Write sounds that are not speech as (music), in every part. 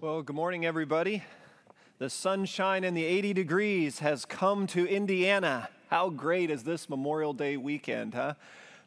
Well, good morning, everybody. The sunshine and the 80 degrees has come to Indiana. How great is this Memorial Day weekend, huh?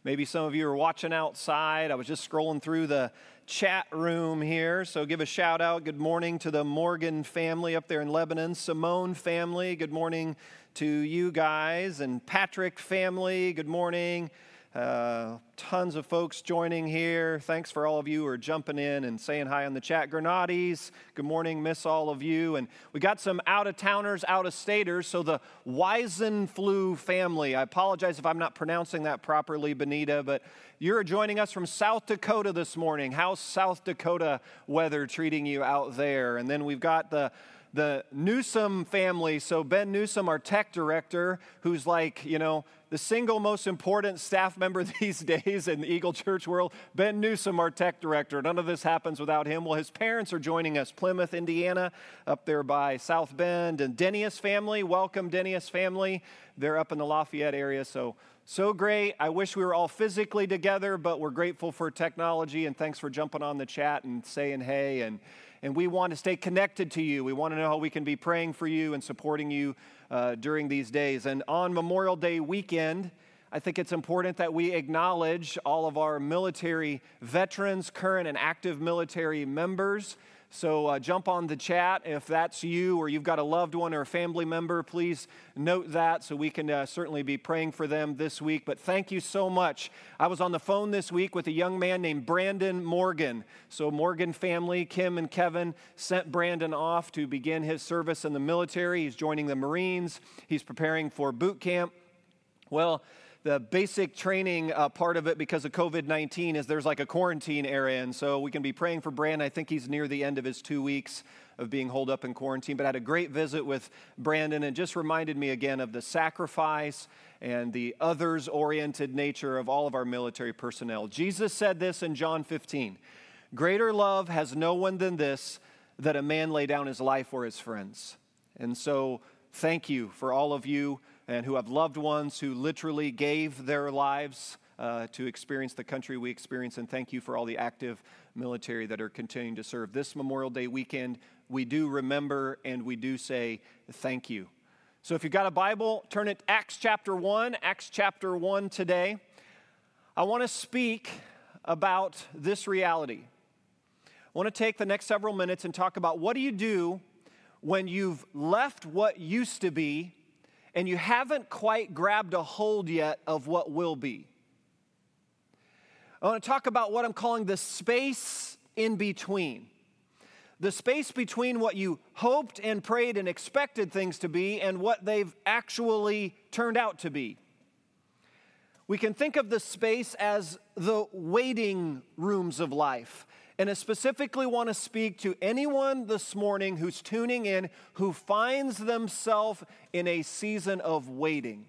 Maybe some of you are watching outside. I was just scrolling through the chat room here, so give a shout out. Good morning to the Morgan family up there in Lebanon, Simone family. Good morning to you guys, and Patrick family. Good morning. Uh, tons of folks joining here. Thanks for all of you who are jumping in and saying hi in the chat. Grenades, good morning, miss all of you. And we got some out of towners, out of staters. So the Weisenflu family, I apologize if I'm not pronouncing that properly, Benita, but you're joining us from South Dakota this morning. How's South Dakota weather treating you out there? And then we've got the the Newsom family. So, Ben Newsom, our tech director, who's like, you know, the single most important staff member (laughs) these days in the Eagle Church world, Ben Newsom, our tech director. None of this happens without him. Well, his parents are joining us, Plymouth, Indiana, up there by South Bend. And Denius family, welcome, Denius family. They're up in the Lafayette area. So, so great. I wish we were all physically together, but we're grateful for technology. And thanks for jumping on the chat and saying hey. And and we want to stay connected to you. We want to know how we can be praying for you and supporting you uh, during these days. And on Memorial Day weekend, I think it's important that we acknowledge all of our military veterans, current and active military members. So uh, jump on the chat if that's you or you've got a loved one or a family member. Please note that so we can uh, certainly be praying for them this week. But thank you so much. I was on the phone this week with a young man named Brandon Morgan. So, Morgan family, Kim and Kevin, sent Brandon off to begin his service in the military. He's joining the Marines, he's preparing for boot camp. Well, the basic training uh, part of it because of COVID 19 is there's like a quarantine area. And so we can be praying for Brandon. I think he's near the end of his two weeks of being holed up in quarantine. But I had a great visit with Brandon and just reminded me again of the sacrifice and the others oriented nature of all of our military personnel. Jesus said this in John 15 Greater love has no one than this, that a man lay down his life for his friends. And so, thank you for all of you and who have loved ones who literally gave their lives uh, to experience the country we experience. And thank you for all the active military that are continuing to serve. This Memorial Day weekend, we do remember and we do say thank you. So if you've got a Bible, turn it Acts chapter 1, Acts chapter 1 today. I want to speak about this reality. I want to take the next several minutes and talk about what do you do when you've left what used to be and you haven't quite grabbed a hold yet of what will be. I want to talk about what I'm calling the space in between. The space between what you hoped and prayed and expected things to be and what they've actually turned out to be. We can think of the space as the waiting rooms of life. And I specifically want to speak to anyone this morning who's tuning in who finds themselves in a season of waiting.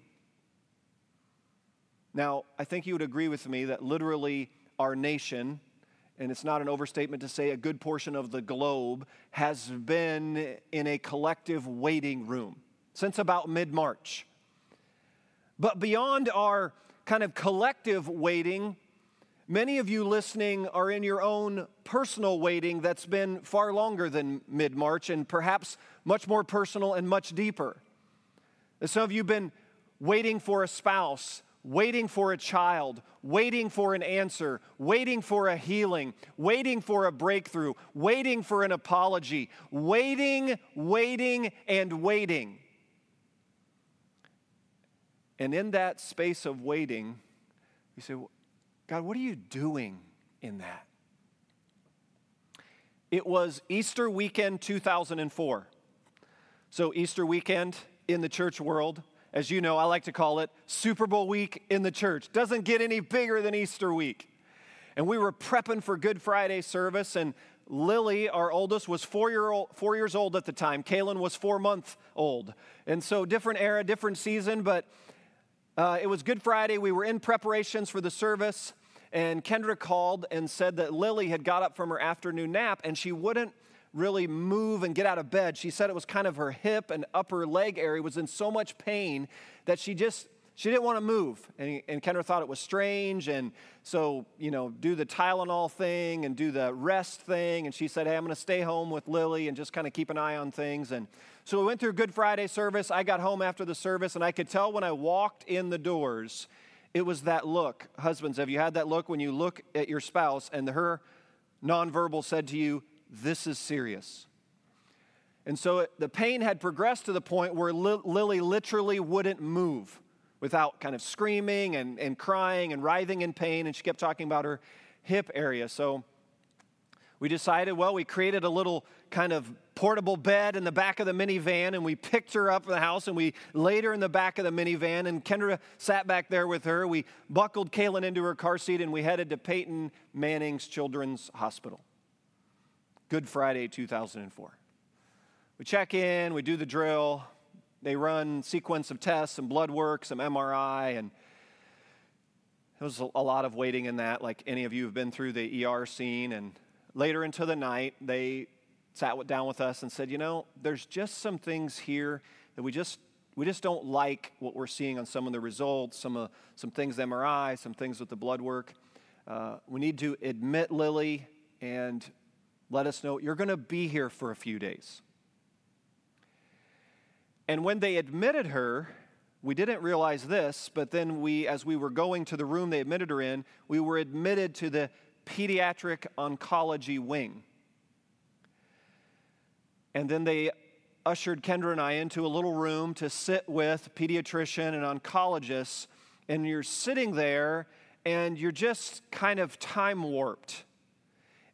Now, I think you would agree with me that literally our nation, and it's not an overstatement to say a good portion of the globe, has been in a collective waiting room since about mid March. But beyond our kind of collective waiting, Many of you listening are in your own personal waiting that's been far longer than mid March and perhaps much more personal and much deeper. Some of you have been waiting for a spouse, waiting for a child, waiting for an answer, waiting for a healing, waiting for a breakthrough, waiting for an apology, waiting, waiting, and waiting. And in that space of waiting, you say, God, what are you doing in that? It was Easter weekend 2004. So, Easter weekend in the church world, as you know, I like to call it Super Bowl week in the church. Doesn't get any bigger than Easter week. And we were prepping for Good Friday service, and Lily, our oldest, was four, year old, four years old at the time. Kaylin was four months old. And so, different era, different season, but uh, it was Good Friday. We were in preparations for the service. And Kendra called and said that Lily had got up from her afternoon nap and she wouldn't really move and get out of bed. She said it was kind of her hip and upper leg area was in so much pain that she just she didn't want to move. And, and Kendra thought it was strange. And so, you know, do the Tylenol thing and do the rest thing. And she said, hey, I'm going to stay home with Lily and just kind of keep an eye on things. And so we went through Good Friday service. I got home after the service, and I could tell when I walked in the doors, it was that look. Husbands, have you had that look when you look at your spouse and her nonverbal said to you, This is serious? And so it, the pain had progressed to the point where Li- Lily literally wouldn't move without kind of screaming and, and crying and writhing in pain. And she kept talking about her hip area. So we decided, well, we created a little kind of portable bed in the back of the minivan and we picked her up in the house and we laid her in the back of the minivan and Kendra sat back there with her. We buckled Kaylin into her car seat and we headed to Peyton Manning's Children's Hospital. Good Friday, 2004. We check in, we do the drill, they run sequence of tests, some blood work, some MRI, and there was a lot of waiting in that, like any of you have been through the ER scene. And later into the night, they sat down with us and said, you know, there's just some things here that we just we just don't like what we're seeing on some of the results, some of some things MRI, some things with the blood work. Uh, we need to admit Lily and let us know you're going to be here for a few days. And when they admitted her, we didn't realize this, but then we, as we were going to the room they admitted her in, we were admitted to the pediatric oncology wing. And then they ushered Kendra and I into a little room to sit with pediatrician and oncologists, and you're sitting there and you're just kind of time warped.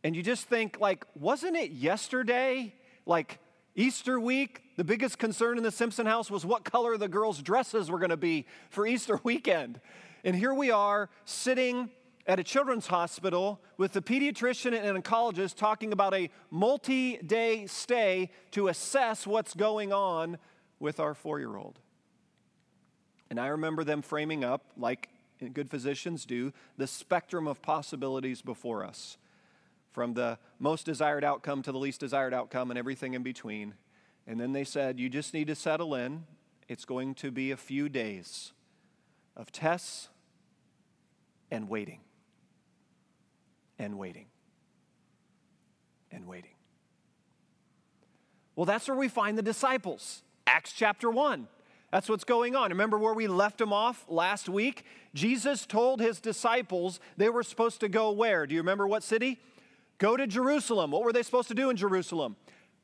And you just think, like, wasn't it yesterday? Like, Easter week, the biggest concern in the Simpson house was what color the girls' dresses were going to be for Easter (laughs) weekend. And here we are sitting at a children's hospital with the pediatrician and an oncologist talking about a multi day stay to assess what's going on with our four year old. And I remember them framing up, like good physicians do, the spectrum of possibilities before us from the most desired outcome to the least desired outcome and everything in between. And then they said, You just need to settle in. It's going to be a few days of tests and waiting, and waiting, and waiting. Well, that's where we find the disciples. Acts chapter 1. That's what's going on. Remember where we left them off last week? Jesus told his disciples they were supposed to go where? Do you remember what city? Go to Jerusalem. What were they supposed to do in Jerusalem?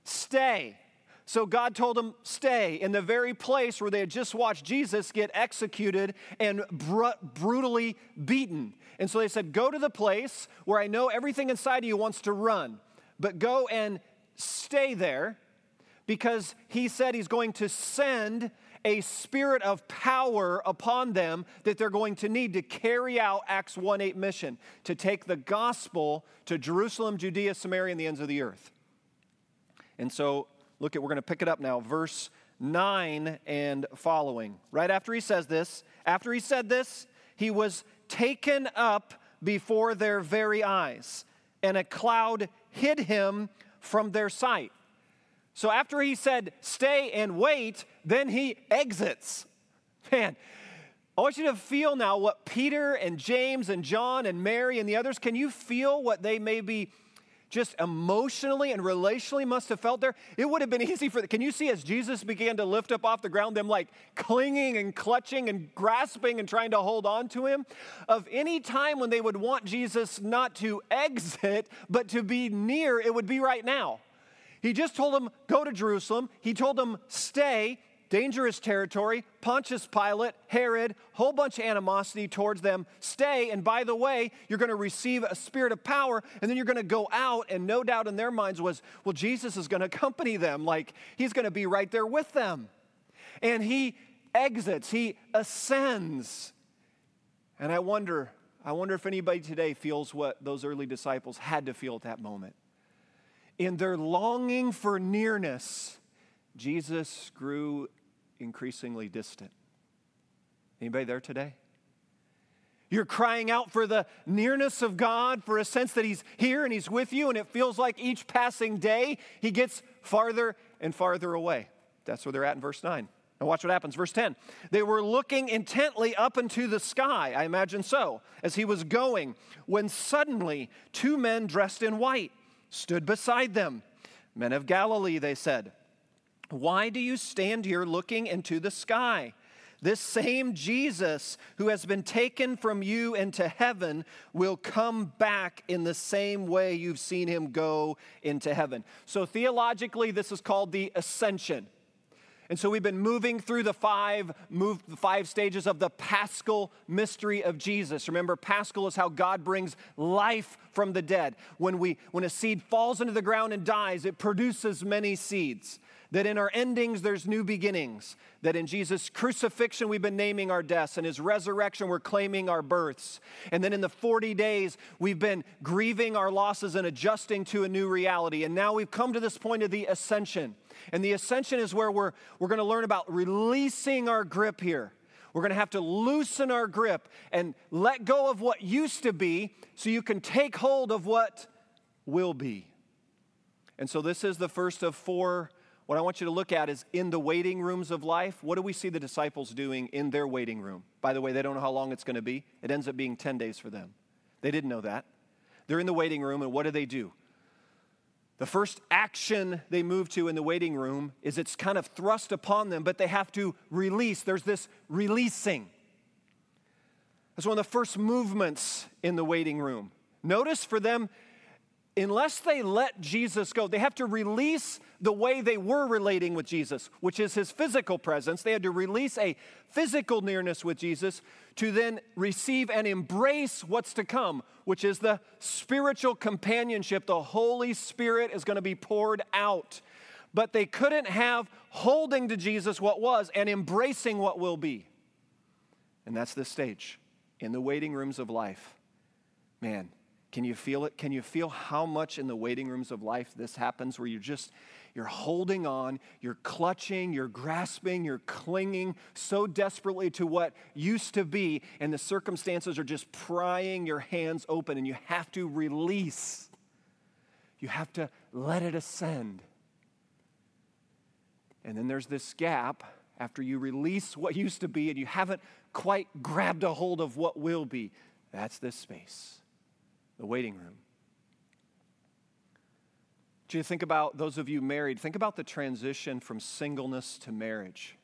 Stay. So God told them, stay in the very place where they had just watched Jesus get executed and br- brutally beaten. And so they said, Go to the place where I know everything inside of you wants to run, but go and stay there because he said he's going to send a spirit of power upon them that they're going to need to carry out Acts 1 8 mission, to take the gospel to Jerusalem, Judea, Samaria, and the ends of the earth. And so, look at, we're going to pick it up now, verse 9 and following. Right after he says this, after he said this, he was taken up before their very eyes, and a cloud hid him from their sight. So after he said, stay and wait, then he exits. Man, I want you to feel now what Peter and James and John and Mary and the others, can you feel what they maybe just emotionally and relationally must have felt there? It would have been (laughs) easy for, can you see as Jesus began to lift up off the ground, them like clinging and clutching and grasping and trying to hold on to him? Of any time when they would want Jesus not to exit, but to be near, it would be right now. He just told them, go to Jerusalem. He told them, stay, dangerous territory, Pontius Pilate, Herod, whole bunch of animosity towards them. Stay, and by the way, you're going to receive a spirit of power, and then you're going to go out, and no doubt in their minds was, well, Jesus is going to accompany them. Like, he's going to be right there with them. And he exits, he ascends. And I wonder, I wonder if anybody today feels what those early disciples had to feel at that moment in their longing for nearness, Jesus grew increasingly distant. Anybody there today? You're crying out for the nearness of God, for a sense that He's here and He's with you, and it feels like each passing day He gets farther and farther away. That's where they're at in verse 9. Now, watch what happens. Verse 10. They were looking intently up into the sky, I imagine so, as he was going, when suddenly two men dressed in white stood beside them. Men of Galilee, they said, Why do you stand here looking into the sky? This same Jesus who has been taken from you into heaven will come back in the same way you've seen him go into heaven. So, theologically, this is called the ascension. And so we've been moving through the five move, the five stages of the paschal mystery of Jesus. Remember, paschal is how God brings life from the dead. When we when a seed falls into the ground and dies, it produces many seeds. That in our endings there's new beginnings. That in Jesus' crucifixion we've been naming our deaths, and his resurrection we're claiming our births. And then in the 40 days we've been grieving our losses and adjusting to a new reality. And now we've come to this point of the ascension and the ascension is where we're, we're going to learn about releasing our grip here. We're going to have to loosen our grip and let go of what used to be so you can take hold of what will be. And so, this is the first of four. What I want you to look at is in the waiting rooms of life, what do we see the disciples doing in their waiting room? By the way, they don't know how long it's going to be. It ends up being 10 days for them. They didn't know that. They're in the waiting room, and what do they do? The first action they move to in the waiting room is it's kind of thrust upon them, but they have to release. There's this releasing. That's one of the first movements in the waiting room. Notice for them, unless they let Jesus go, they have to release the way they were relating with Jesus, which is his physical presence. They had to release a physical nearness with Jesus to then receive and embrace what's to come, which is the spiritual companionship. The Holy Spirit is going to be poured out. But they couldn't have holding to Jesus what was and embracing what will be. And that's this stage in the waiting rooms of life. Man, can you feel it? Can you feel how much in the waiting rooms of life this happens where you're just, you're holding on, you're clutching, you're grasping, you're clinging so desperately to what used to be, and the circumstances are just prying your hands open, and you have to release. You have to let it ascend. And then there's this gap after you release what used to be and you haven't quite grabbed a hold of what will be. That's this space the waiting room. Do you think about those of you married? Think about the transition from singleness to marriage.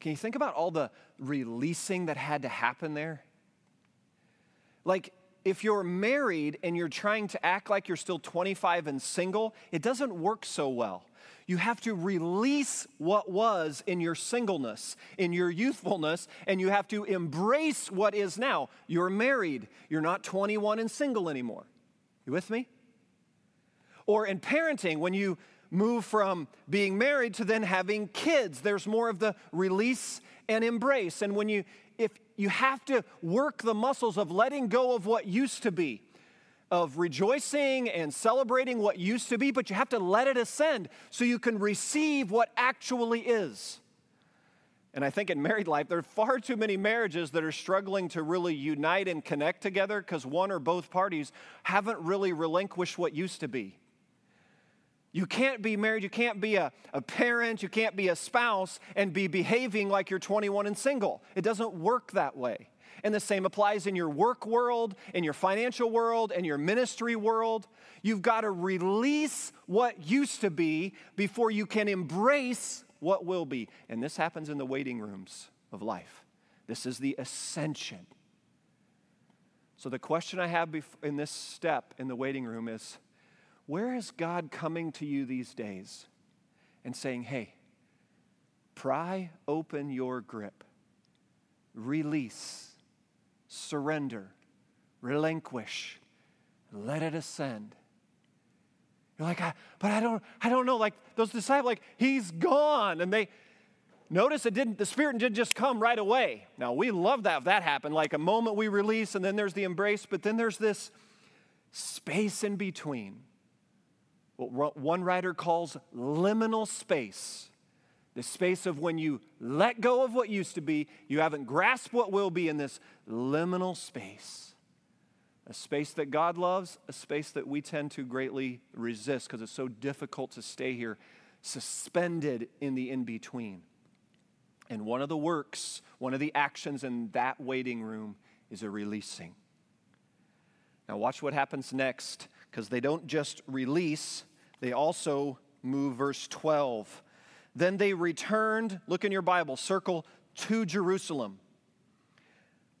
Can you think about all the releasing that had to happen there? Like, if you're married and you're trying to act like you're still 25 and single, it doesn't work so well. You have to release what was in your singleness, in your youthfulness, and you have to embrace what is now. You're married, you're not 21 and single anymore. You with me? Or in parenting, when you move from being married to then having kids, there's more of the release and embrace. And when you, if you have to work the muscles of letting go of what used to be, of rejoicing and celebrating what used to be, but you have to let it ascend so you can receive what actually is. And I think in married life, there are far too many marriages that are struggling to really unite and connect together because one or both parties haven't really relinquished what used to be. You can't be married, you can't be a, a parent, you can't be a spouse and be behaving like you're 21 and single. It doesn't work that way. And the same applies in your work world, in your financial world, in your ministry world. You've got to release what used to be before you can embrace what will be. And this happens in the waiting rooms of life. This is the ascension. So, the question I have in this step in the waiting room is where is God coming to you these days and saying, hey, pry open your grip, release surrender, relinquish, let it ascend. You're like, I, but I don't, I don't know. Like those disciples, like he's gone, and they notice it didn't. The Spirit didn't just come right away. Now we love that if that happened. Like a moment we release, and then there's the embrace, but then there's this space in between. What one writer calls liminal space the space of when you let go of what used to be, you haven't grasped what will be in this liminal space. A space that God loves, a space that we tend to greatly resist because it's so difficult to stay here suspended in the in between. And one of the works, one of the actions in that waiting room is a releasing. Now, watch what happens next, because they don't just release, they also move verse 12. Then they returned, look in your Bible, circle to Jerusalem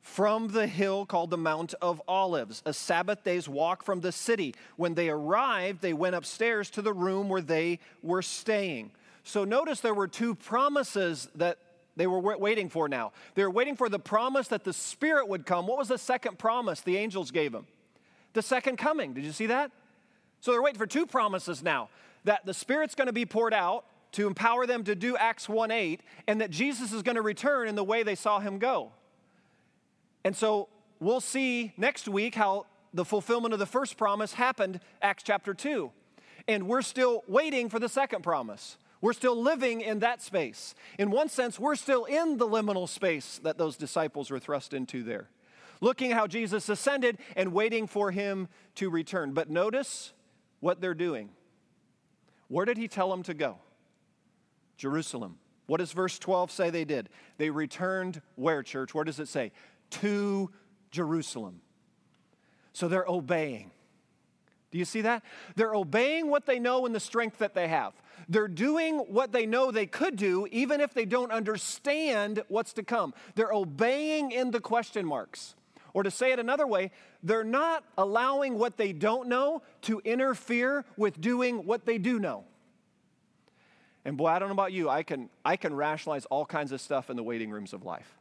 from the hill called the Mount of Olives, a Sabbath day's walk from the city. When they arrived, they went upstairs to the room where they were staying. So notice there were two promises that they were waiting for now. They were waiting for the promise that the Spirit would come. What was the second promise the angels gave them? The second coming. Did you see that? So they're waiting for two promises now that the Spirit's going to be poured out to empower them to do Acts 1 8, and that Jesus is going to return in the way they saw him go. And so we'll see next week how the fulfillment of the first promise happened, Acts chapter 2. And we're still waiting for the second promise. We're still living in that space. In one sense, we're still in the liminal space that those disciples were thrust into there, looking how Jesus ascended and waiting for him to return. But notice what they're doing. Where did he tell them to go? Jerusalem. What does verse 12 say they did? They returned where, church? Where does it say? to Jerusalem. So they're obeying. Do you see that? They're obeying what they know and the strength that they have. They're doing what they know they could do, even if they don't understand what's to come. They're obeying in the question marks. Or to say it another way, they're not allowing what they don't know to interfere with doing what they do know. And boy, I don't know about you, I can, I can rationalize all kinds of stuff in the waiting rooms of life.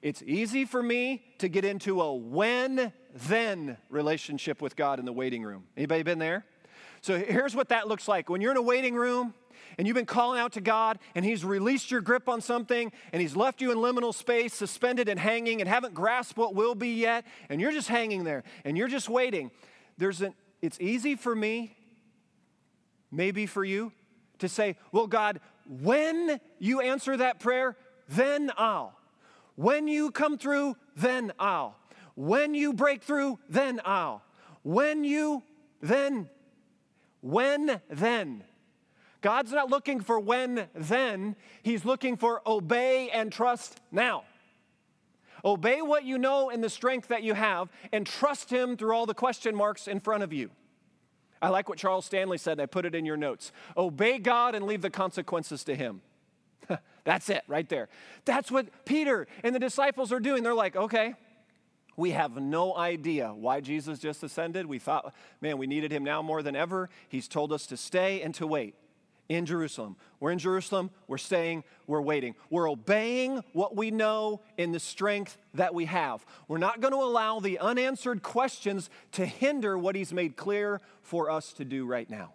It's easy for me to get into a when then relationship with God in the waiting room. Anybody been there? So here's what that looks like. When you're in a waiting room and you've been calling out to God and He's released your grip on something and He's left you in liminal space, suspended and hanging, and haven't grasped what will be yet, and you're just hanging there and you're just waiting. There's an, it's easy for me, maybe for you, to say, Well, God, when you answer that prayer, then I'll. When you come through, then I'll. When you break through, then I'll. When you, then. When, then. God's not looking for when, then. He's looking for obey and trust now. Obey what you know in the strength that you have, and trust Him through all the question marks in front of you. I like what Charles Stanley said, and I put it in your notes. Obey God and leave the consequences to Him. (laughs) That's it right there. That's what Peter and the disciples are doing. They're like, okay, we have no idea why Jesus just ascended. We thought, man, we needed him now more than ever. He's told us to stay and to wait in Jerusalem. We're in Jerusalem, we're staying, we're waiting. We're obeying what we know in the strength that we have. We're not going to allow the unanswered questions to hinder what he's made clear for us to do right now.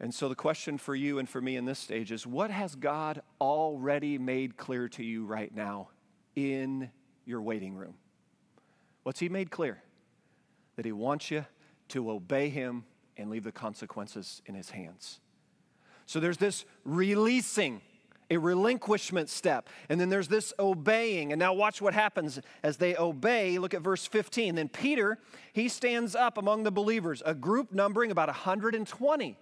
And so, the question for you and for me in this stage is what has God already made clear to you right now in your waiting room? What's He made clear? That He wants you to obey Him and leave the consequences in His hands. So, there's this releasing, a relinquishment step, and then there's this obeying. And now, watch what happens as they obey. Look at verse 15. Then Peter, he stands up among the believers, a group numbering about 120.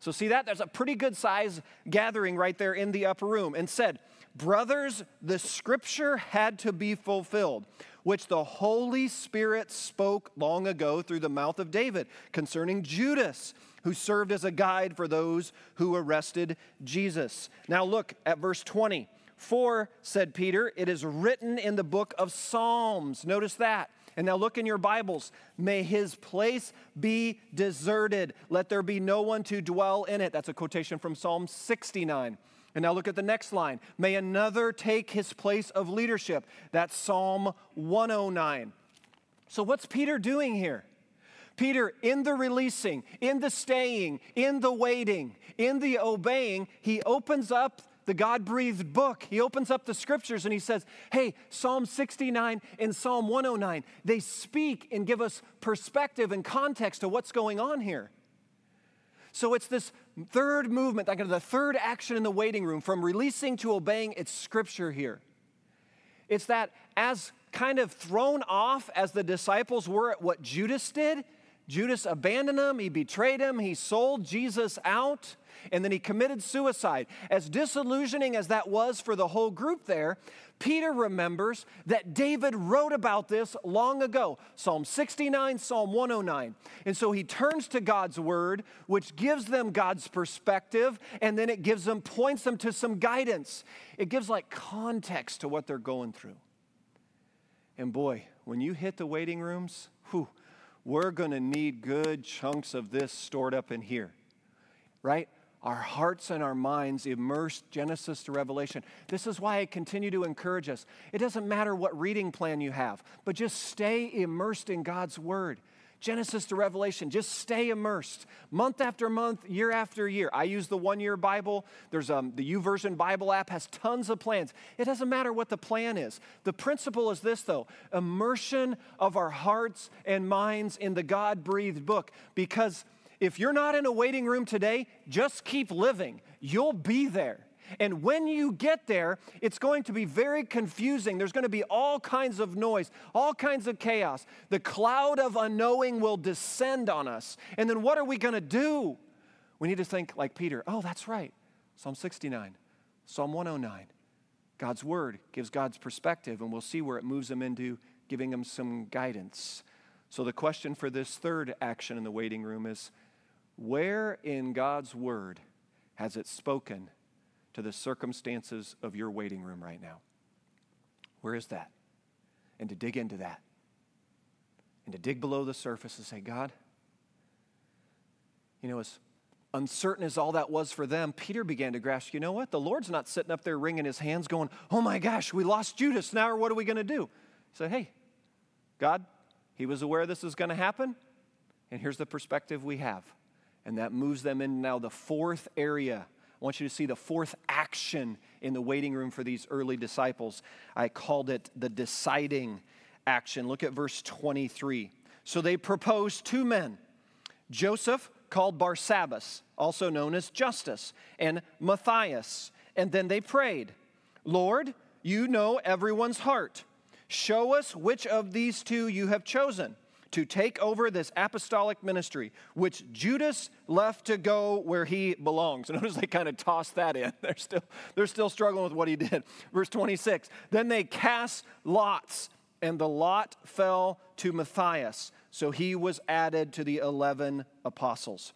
So, see that? There's a pretty good size gathering right there in the upper room and said, Brothers, the scripture had to be fulfilled, which the Holy Spirit spoke long ago through the mouth of David concerning Judas, who served as a guide for those who arrested Jesus. Now, look at verse 20. For, said Peter, it is written in the book of Psalms. Notice that. And now look in your Bibles. May his place be deserted. Let there be no one to dwell in it. That's a quotation from Psalm 69. And now look at the next line. May another take his place of leadership. That's Psalm 109. So, what's Peter doing here? Peter, in the releasing, in the staying, in the waiting, in the obeying, he opens up the God breathed book. He opens up the scriptures and he says, Hey, Psalm 69 and Psalm 109, they speak and give us perspective and context to what's going on here. So it's this third movement, like the third action in the waiting room from releasing to obeying, it's scripture here. It's that as kind of thrown off as the disciples were at what Judas did, Judas abandoned him, he betrayed him, he sold Jesus out, and then he committed suicide. As disillusioning as that was for the whole group there, Peter remembers that David wrote about this long ago Psalm 69, Psalm 109. And so he turns to God's word, which gives them God's perspective, and then it gives them, points them to some guidance. It gives like context to what they're going through. And boy, when you hit the waiting rooms, whew, we're going to need good chunks of this stored up in here, right? our hearts and our minds immersed Genesis to Revelation. This is why I continue to encourage us. It doesn't matter what reading plan you have, but just stay immersed in God's Word. Genesis to Revelation, just stay immersed month after month, year after year. I use the one year Bible. There's um, the YouVersion Bible app has tons of plans. It doesn't matter what the plan is. The principle is this, though immersion of our hearts and minds in the God breathed book because if you're not in a waiting room today, just keep living. You'll be there. And when you get there, it's going to be very confusing. There's going to be all kinds of noise, all kinds of chaos. The cloud of unknowing will descend on us. And then what are we going to do? We need to think like Peter oh, that's right. Psalm 69, Psalm 109. God's word gives God's perspective, and we'll see where it moves him into giving him some guidance. So, the question for this third action in the waiting room is where in God's word has it spoken to the circumstances of your waiting room right now? Where is that? And to dig into that. And to dig below the surface and say, God, you know, as uncertain as all that was for them, Peter began to grasp, you know what? The Lord's not sitting up there wringing his hands going, oh my gosh, we lost Judas. Now what are we going to do? He said, hey, God, he was aware this is going to happen. And here's the perspective we have. And that moves them in now the fourth area. I want you to see the fourth action in the waiting room for these early disciples. I called it the deciding action. Look at verse 23. So they proposed two men Joseph, called Barsabbas, also known as Justus, and Matthias. And then they prayed, Lord, you know everyone's heart. Show us which of these two you have chosen to take over this apostolic ministry, which Judas left to go where he belongs. (laughs) Notice they kind of tossed that in. (laughs) They're still, they're still struggling with what he did. Verse 26 Then they cast lots, and the lot fell to Matthias. So he was added to the 11 apostles.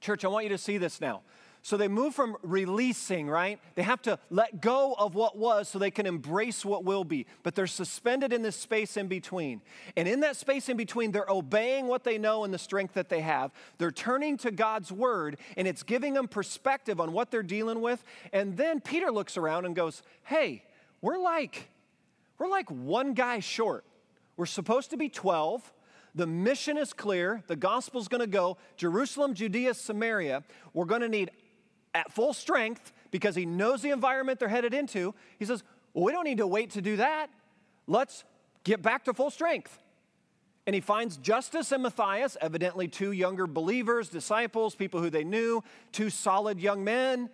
Church, I want you to see this now. So they move from releasing, right? They have to let go of what was so they can embrace what will be. But they're suspended in this space in between. And in that space in between, they're obeying what they know and the strength that they have. They're turning to God's word, and it's giving them perspective on what they're dealing with. And then Peter looks around and goes, Hey, we're like, we're like one guy short. We're supposed to be 12. The mission is clear. The gospel's going to go Jerusalem, Judea, Samaria. We're going to need at full strength because he knows the environment they're headed into. He says, Well, we don't need to wait to do that. Let's get back to full strength. And he finds Justus and Matthias, evidently two younger believers, disciples, people who they knew, two solid young men.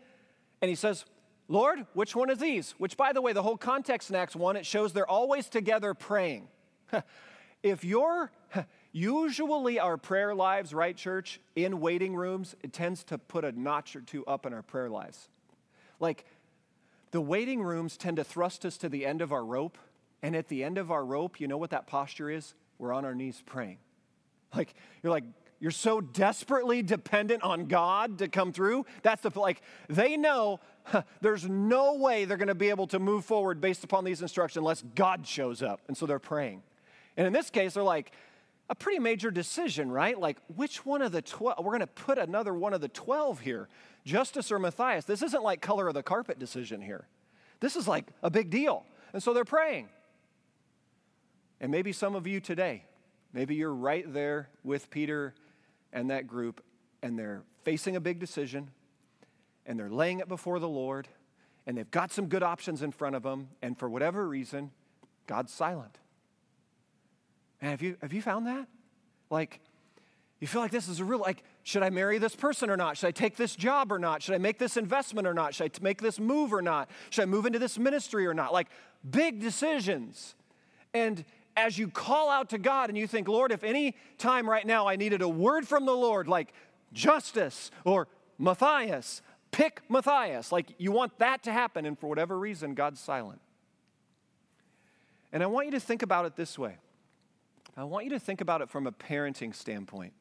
And he says, Lord, which one of these? Which, by the way, the whole context in Acts 1, it shows they're always together praying. (laughs) if you're (laughs) Usually, our prayer lives, right, church, in waiting rooms, it tends to put a notch or two up in our prayer lives. Like, the waiting rooms tend to thrust us to the end of our rope. And at the end of our rope, you know what that posture is? We're on our knees praying. Like, you're like, you're so desperately dependent on God to come through. That's the, like, they know huh, there's no way they're going to be able to move forward based upon these instructions unless God shows up. And so they're praying. And in this case, they're like, a pretty major decision, right? Like, which one of the 12? We're going to put another one of the 12 here, Justus or Matthias. This isn't like color of the carpet decision here. This is like a big deal. And so they're praying. And maybe some of you today, maybe you're right there with Peter and that group, and they're facing a big decision, and they're laying it before the Lord, and they've got some good options in front of them, and for whatever reason, God's silent. And have you, have you found that? Like, you feel like this is a real, like, should I marry this person or not? Should I take this job or not? Should I make this investment or not? Should I make this move or not? Should I move into this ministry or not? Like, big decisions. And as you call out to God and you think, Lord, if any time right now I needed a word from the Lord, like Justus or Matthias, pick Matthias. Like you want that to happen, and for whatever reason, God's silent. And I want you to think about it this way I want you to think about it from a parenting standpoint.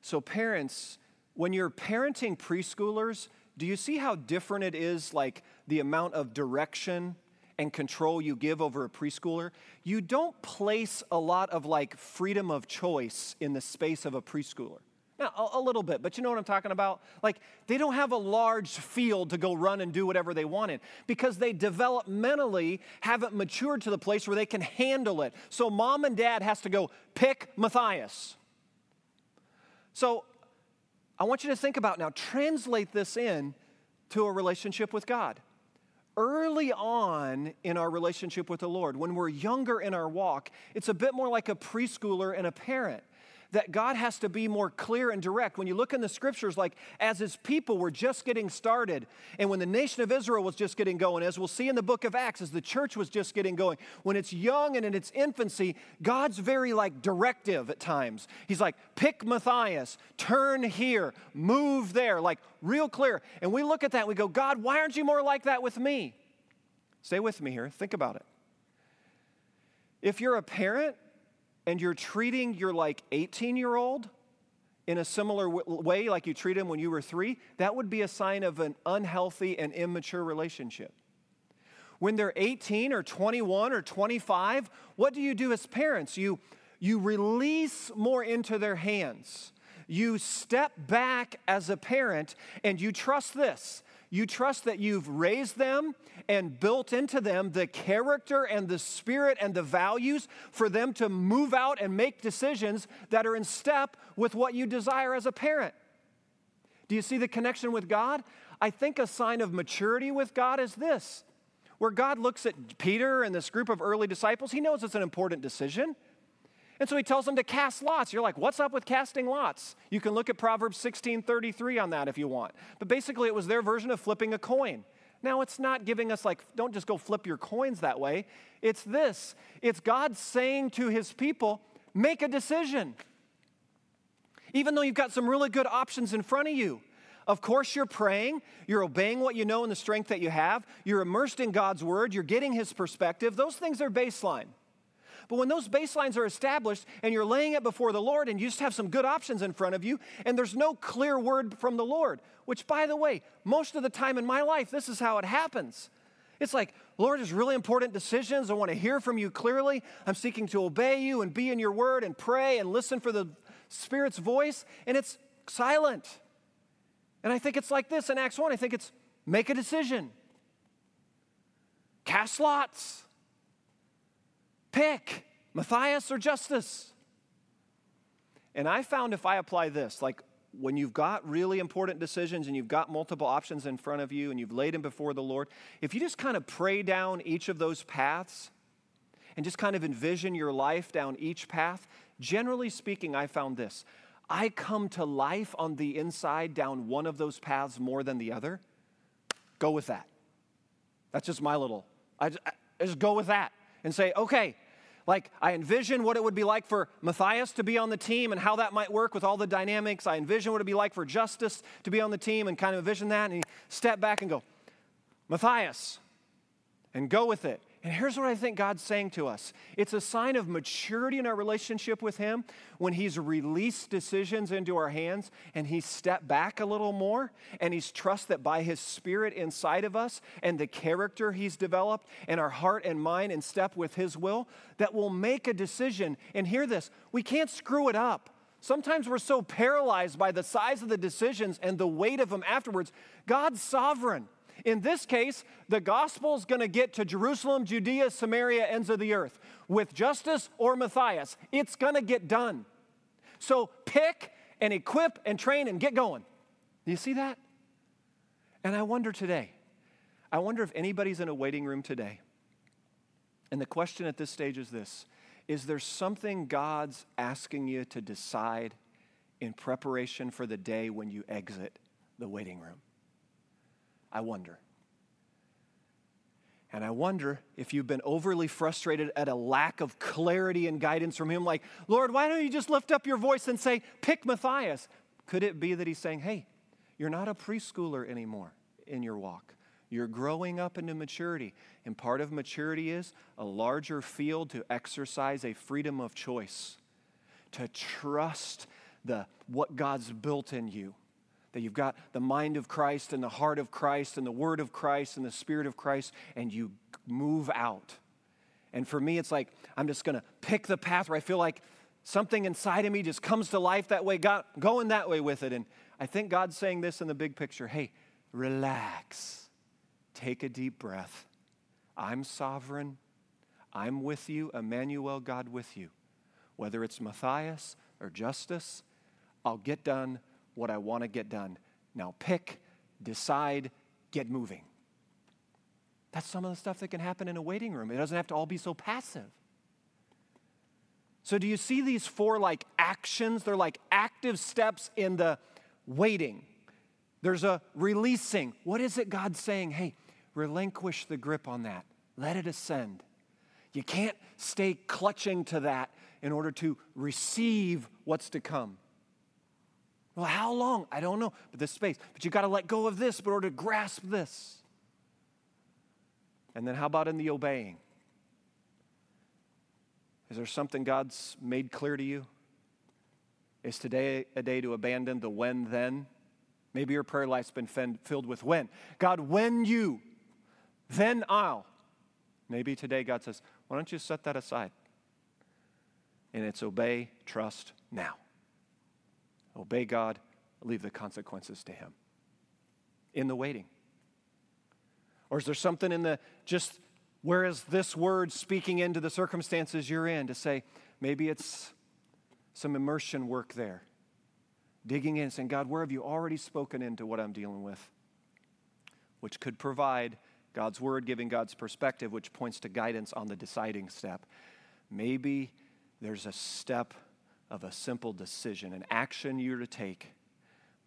So, parents, when you're parenting preschoolers, do you see how different it is, like the amount of direction and control you give over a preschooler? You don't place a lot of like freedom of choice in the space of a preschooler. Now, a, a, little bit, but you know what I'm talking about? Like, they don't have a large field to go run and do whatever they wanted because they developmentally haven't matured to the place where they can handle it. So, mom and dad has to go pick Matthias. So, I want you to think about now, translate this in to a relationship with God. Early on in our relationship with the Lord, when we're younger in our walk, it's a bit more like a preschooler and a parent that God has to be more clear and direct. When you look in the scriptures, like as his people were just getting started, and when the nation of Israel was just getting going, as we'll see in the book of Acts, as the church was just getting going, when it's young and in its infancy, God's very like directive at times. He's like, pick Matthias, turn here, move there, like real clear. And we look at that and we go, God, why aren't you more like that with me? Stay with me here, think about it. If you're a parent and you're treating your like 18 year old in a similar w- way like you treat him when you were three, that would be a sign of an unhealthy and immature relationship. When they're 18 or 21 or 25, what do you do as parents? You, you release more into their hands. You step back as a parent and you trust this you trust that you've raised them and built into them the character and the spirit and the values for them to move out and make decisions that are in step with what you desire as a parent. Do you see the connection with God? I think a sign of maturity with God is this where God looks at Peter and this group of early disciples, he knows it's an important decision. And so he tells them to cast lots. You're like, what's up with casting lots? You can look at Proverbs 16 33 on that if you want. But basically, it was their version of flipping a coin. Now, it's not giving us like, don't just go flip your coins that way. It's this it's God saying to his people, make a decision. Even though you've got some really good options in front of you. Of course, you're praying, you're obeying what you know and the strength that you have, you're immersed in God's word, you're getting his perspective. Those things are baseline. But when those baselines are established and you're laying it before the Lord and you just have some good options in front of you and there's no clear word from the Lord, which, by the way, most of the time in my life, this is how it happens. It's like, Lord, there's really important decisions. I want to hear from you clearly. I'm seeking to obey you and be in your word and pray and listen for the Spirit's voice, and it's silent. And I think it's like this in Acts 1. I think it's make a decision, cast lots. Pick Matthias or Justus. And I found if I apply this, like when you've got really important decisions and you've got multiple options in front of you and you've laid them before the Lord, if you just kind of pray down each of those paths and just kind of envision your life down each path, generally speaking, I found this. I come to life on the inside down one of those paths more than the other. Go with that. That's just my little, I just, I just go with that and say, okay, like, I envision what it would be like for Matthias to be on the team and how that might work with all the dynamics. I envision what it'd be like for Justus to be on the team and kind of envision that. And he step back and go, Matthias, and go with it. And here's what I think God's saying to us it's a sign of maturity in our relationship with Him when He's released decisions into our hands and He's stepped back a little more and He's trust that by His Spirit inside of us and the character He's developed and our heart and mind in step with His will, that we'll make a decision. And hear this we can't screw it up. Sometimes we're so paralyzed by the size of the decisions and the weight of them afterwards. God's sovereign. In this case, the gospel is going to get to Jerusalem, Judea, Samaria, ends of the earth. With Justus or Matthias, it's going to get done. So pick and equip and train and get going. Do you see that? And I wonder today, I wonder if anybody's in a waiting room today. And the question at this stage is this Is there something God's asking you to decide in preparation for the day when you exit the waiting room? I wonder. And I wonder if you've been overly frustrated at a lack of clarity and guidance from Him, like, Lord, why don't you just lift up your voice and say, pick Matthias? Could it be that He's saying, hey, you're not a preschooler anymore in your walk? You're growing up into maturity. And part of maturity is a larger field to exercise a freedom of choice, to trust the, what God's built in you. That you've got the mind of Christ and the heart of Christ and the word of Christ and the spirit of Christ, and you move out. And for me, it's like I'm just gonna pick the path where I feel like something inside of me just comes to life that way, God, going that way with it. And I think God's saying this in the big picture hey, relax Take a deep breath. I'm sovereign. I'm with you, Emmanuel, God with you. Whether it's Matthias or Justus, I'll get done what I want to get done. Now pick, decide, get moving. That's some of the stuff that can happen in a waiting room. It doesn't have to all be so passive. So, do you see these four like actions? They're like active steps in the waiting. There's a releasing. What is it God's saying? Hey, relinquish the grip on that, let it ascend. You can't stay clutching to that in order to receive what's to come. Well, how long? I don't know, but this space. But you got to let go of this in order to grasp this. And then how about in the obeying? Is there something God's made clear to you? Is today a day to abandon the when then? Maybe your prayer life's been filled with when. God, when you then I'll. Maybe today God says, why don't you set that aside? And it's obey, trust now. Obey God, leave the consequences to Him in the waiting. Or is there something in the just, where is this word speaking into the circumstances you're in to say, maybe it's some immersion work there? Digging in saying, God, where have you already spoken into what I'm dealing with? Which could provide God's word giving God's perspective, which points to guidance on the deciding step. Maybe there's a step of a simple decision, an action you're to take.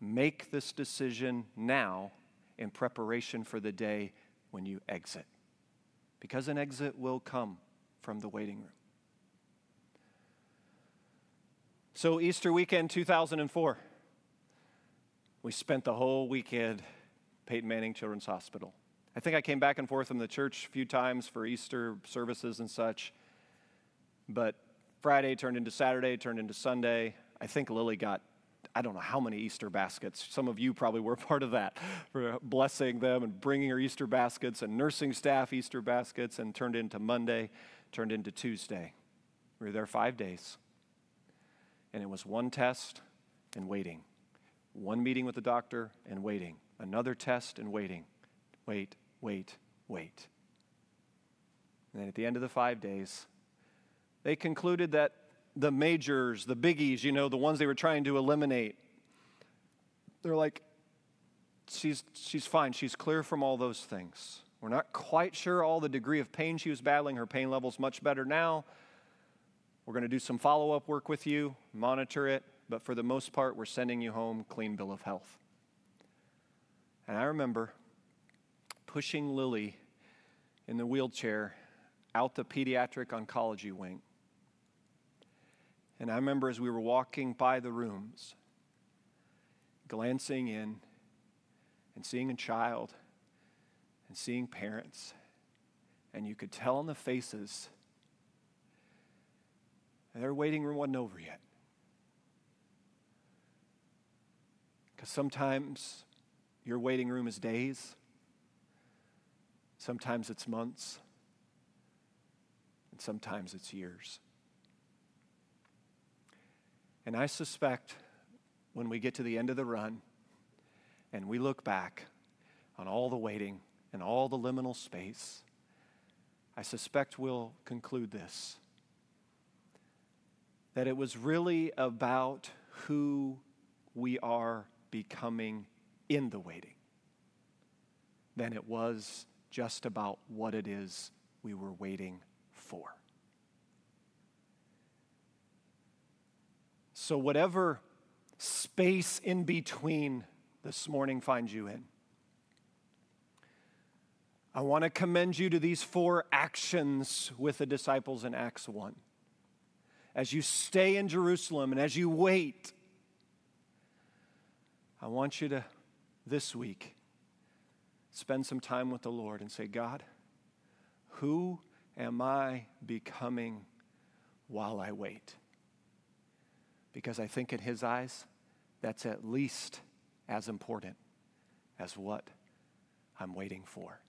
Make this decision now in preparation for the day when you exit. Because an exit will come from the waiting room. So, Easter weekend 2004, we spent the whole weekend Peyton Manning Children's Hospital. I think I came back and forth from the church a few times for Easter services and such. But Friday turned into Saturday, turned into Sunday. I think Lily got, I don't know how many Easter baskets. Some of you probably were (laughs) part of that, for blessing them and bringing her Easter baskets and nursing staff Easter baskets, and turned into Monday, turned into Tuesday. We were there five days. And it was one test and waiting, one meeting with the doctor and waiting, another test and waiting wait, wait, wait. And then at the end of the five days, they concluded that the majors, the biggies, you know, the ones they were trying to eliminate, they're like, she's, she's fine. She's clear from all those things. We're not quite sure all the degree of pain she was battling. Her pain level's much better now. We're going to do some follow up work with you, monitor it, but for the most part, we're sending you home clean bill of health. And I remember pushing Lily in the wheelchair out the pediatric oncology wing. And I remember as we were walking by the rooms, glancing in and seeing a child and seeing parents, and you could tell in the faces their waiting room wasn't over yet. Because sometimes your waiting room is days, Sometimes it's months, and sometimes it's years. And I suspect when we get to the end of the run and we look back on all the waiting and all the liminal space, I suspect we'll conclude this that it was really about who we are becoming in the waiting than it was just about what it is we were waiting for. So, whatever space in between this morning finds you in, I want to commend you to these four actions with the disciples in Acts 1. As you stay in Jerusalem and as you wait, I want you to, this week, spend some time with the Lord and say, God, who am I becoming while I wait? Because I think in His eyes, that's at least as important as what I'm waiting for.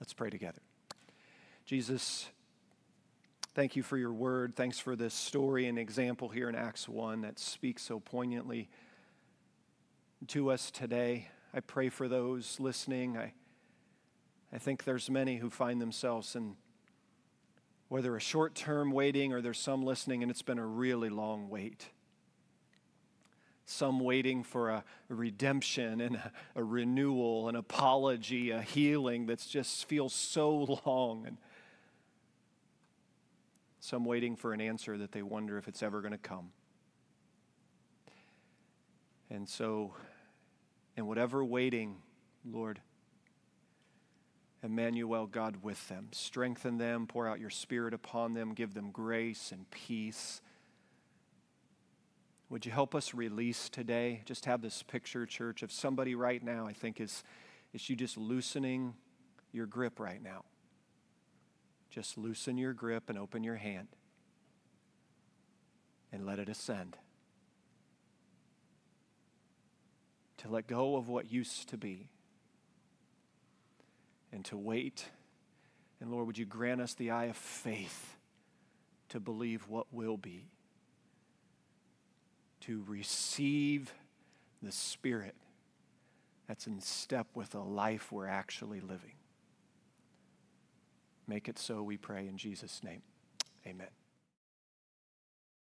Let's pray together. Jesus, thank you for your word. Thanks for this story and example here in Acts 1 that speaks so poignantly to us today. I pray for those listening. I, I think there's many who find themselves in whether a short term waiting or there's some listening and it's been a really long wait some waiting for a, redemption and a, a, renewal, an apology, a healing that just feels so long, and some waiting for an answer that they wonder if it's ever going to come. And so, in whatever waiting, Lord, Emmanuel, God with them. Strengthen them, pour out your spirit upon them, give them grace and peace would you help us release today? Just have this picture, church, of somebody right now, I think, is, is you just loosening your grip right now. Just loosen your grip and open your hand and let it ascend. To let go of what used to be and to wait. And Lord, would you grant us the eye of faith to believe what will be? To receive the Spirit that's in step with the life we're actually living. Make it so, we pray in Jesus' name. Amen.